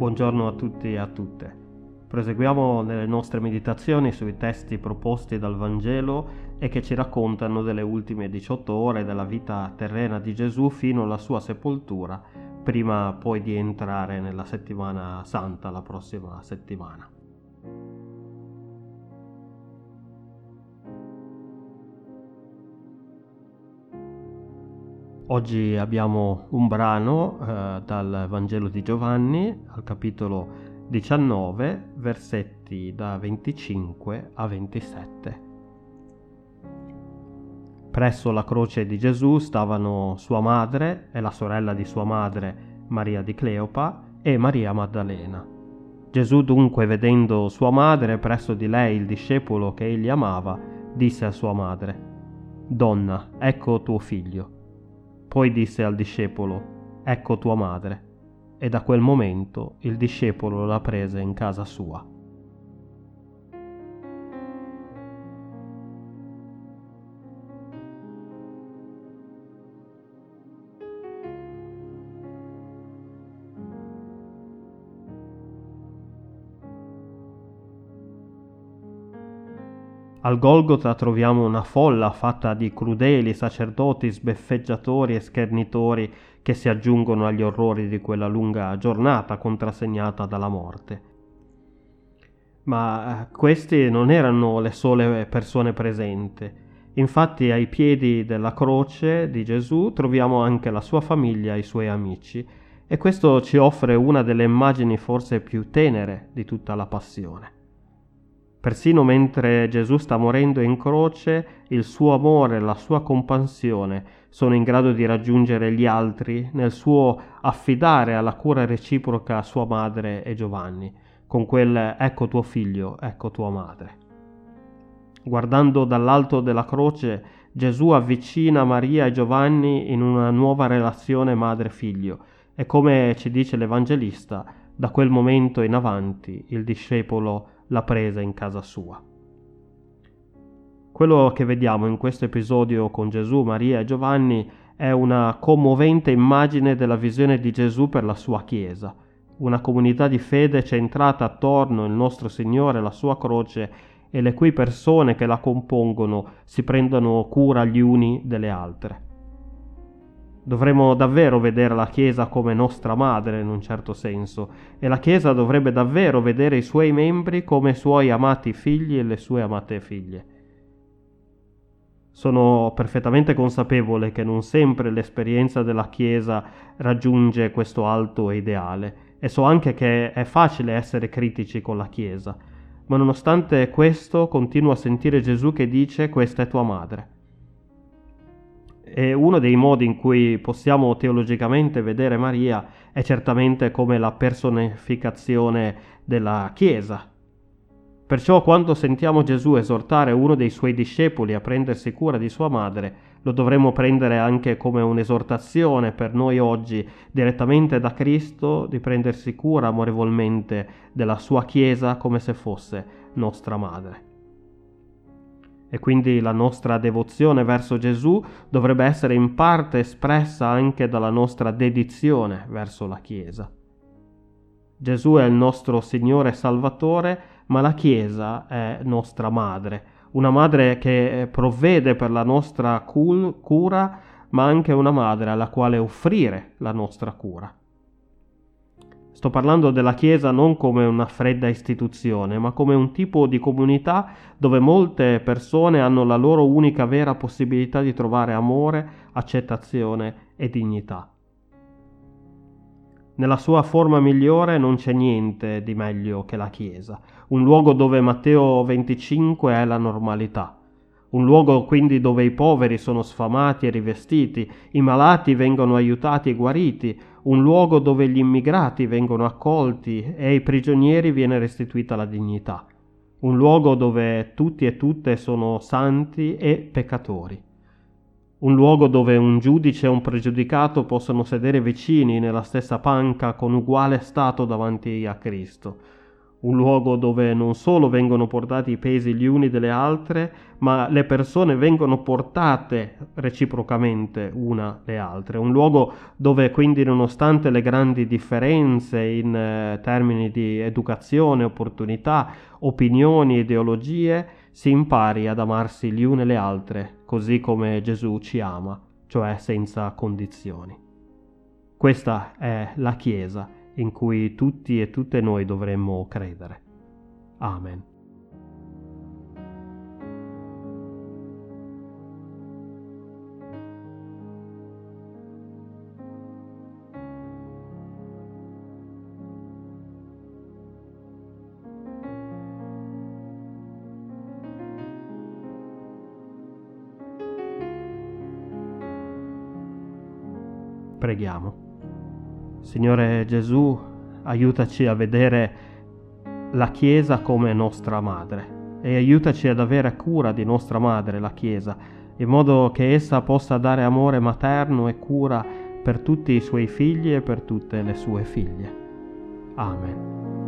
Buongiorno a tutti e a tutte. Proseguiamo nelle nostre meditazioni sui testi proposti dal Vangelo e che ci raccontano delle ultime 18 ore della vita terrena di Gesù fino alla sua sepoltura, prima poi di entrare nella settimana santa la prossima settimana. Oggi abbiamo un brano eh, dal Vangelo di Giovanni al capitolo 19, versetti da 25 a 27. Presso la croce di Gesù stavano sua madre e la sorella di sua madre, Maria di Cleopa, e Maria Maddalena. Gesù dunque, vedendo sua madre presso di lei il discepolo che egli amava, disse a sua madre, Donna, ecco tuo figlio. Poi disse al discepolo, Ecco tua madre. E da quel momento il discepolo la prese in casa sua. Al Golgota troviamo una folla fatta di crudeli sacerdoti, sbeffeggiatori e schernitori che si aggiungono agli orrori di quella lunga giornata contrassegnata dalla morte. Ma eh, questi non erano le sole persone presenti. Infatti ai piedi della croce di Gesù troviamo anche la sua famiglia e i suoi amici e questo ci offre una delle immagini forse più tenere di tutta la passione. Persino mentre Gesù sta morendo in croce, il suo amore la sua compassione sono in grado di raggiungere gli altri nel suo affidare alla cura reciproca sua madre e Giovanni, con quel ecco tuo figlio, ecco tua madre. Guardando dall'alto della croce, Gesù avvicina Maria e Giovanni in una nuova relazione madre-figlio e come ci dice l'Evangelista, da quel momento in avanti il discepolo l'ha presa in casa sua. Quello che vediamo in questo episodio con Gesù, Maria e Giovanni è una commovente immagine della visione di Gesù per la sua Chiesa, una comunità di fede centrata attorno al nostro Signore la sua croce e le cui persone che la compongono si prendono cura gli uni delle altre. Dovremmo davvero vedere la Chiesa come nostra madre in un certo senso e la Chiesa dovrebbe davvero vedere i suoi membri come suoi amati figli e le sue amate figlie. Sono perfettamente consapevole che non sempre l'esperienza della Chiesa raggiunge questo alto ideale e so anche che è facile essere critici con la Chiesa, ma nonostante questo continuo a sentire Gesù che dice questa è tua madre. E uno dei modi in cui possiamo teologicamente vedere Maria è certamente come la personificazione della Chiesa. Perciò quando sentiamo Gesù esortare uno dei suoi discepoli a prendersi cura di sua madre, lo dovremmo prendere anche come un'esortazione per noi oggi, direttamente da Cristo, di prendersi cura amorevolmente della sua Chiesa come se fosse nostra madre e quindi la nostra devozione verso Gesù dovrebbe essere in parte espressa anche dalla nostra dedizione verso la Chiesa. Gesù è il nostro Signore Salvatore, ma la Chiesa è nostra madre, una madre che provvede per la nostra cura, ma anche una madre alla quale offrire la nostra cura. Sto parlando della Chiesa non come una fredda istituzione, ma come un tipo di comunità dove molte persone hanno la loro unica vera possibilità di trovare amore, accettazione e dignità. Nella sua forma migliore non c'è niente di meglio che la Chiesa, un luogo dove Matteo 25 è la normalità, un luogo quindi dove i poveri sono sfamati e rivestiti, i malati vengono aiutati e guariti, un luogo dove gli immigrati vengono accolti e ai prigionieri viene restituita la dignità, un luogo dove tutti e tutte sono santi e peccatori, un luogo dove un giudice e un pregiudicato possono sedere vicini nella stessa panca con uguale stato davanti a Cristo, un luogo dove non solo vengono portati i pesi gli uni delle altre, ma le persone vengono portate reciprocamente una le altre, un luogo dove quindi nonostante le grandi differenze in eh, termini di educazione, opportunità, opinioni, ideologie, si impari ad amarsi gli uni le altre, così come Gesù ci ama, cioè senza condizioni. Questa è la Chiesa in cui tutti e tutte noi dovremmo credere. Amen. Preghiamo. Signore Gesù, aiutaci a vedere la Chiesa come nostra madre e aiutaci ad avere cura di nostra madre, la Chiesa, in modo che essa possa dare amore materno e cura per tutti i suoi figli e per tutte le sue figlie. Amen.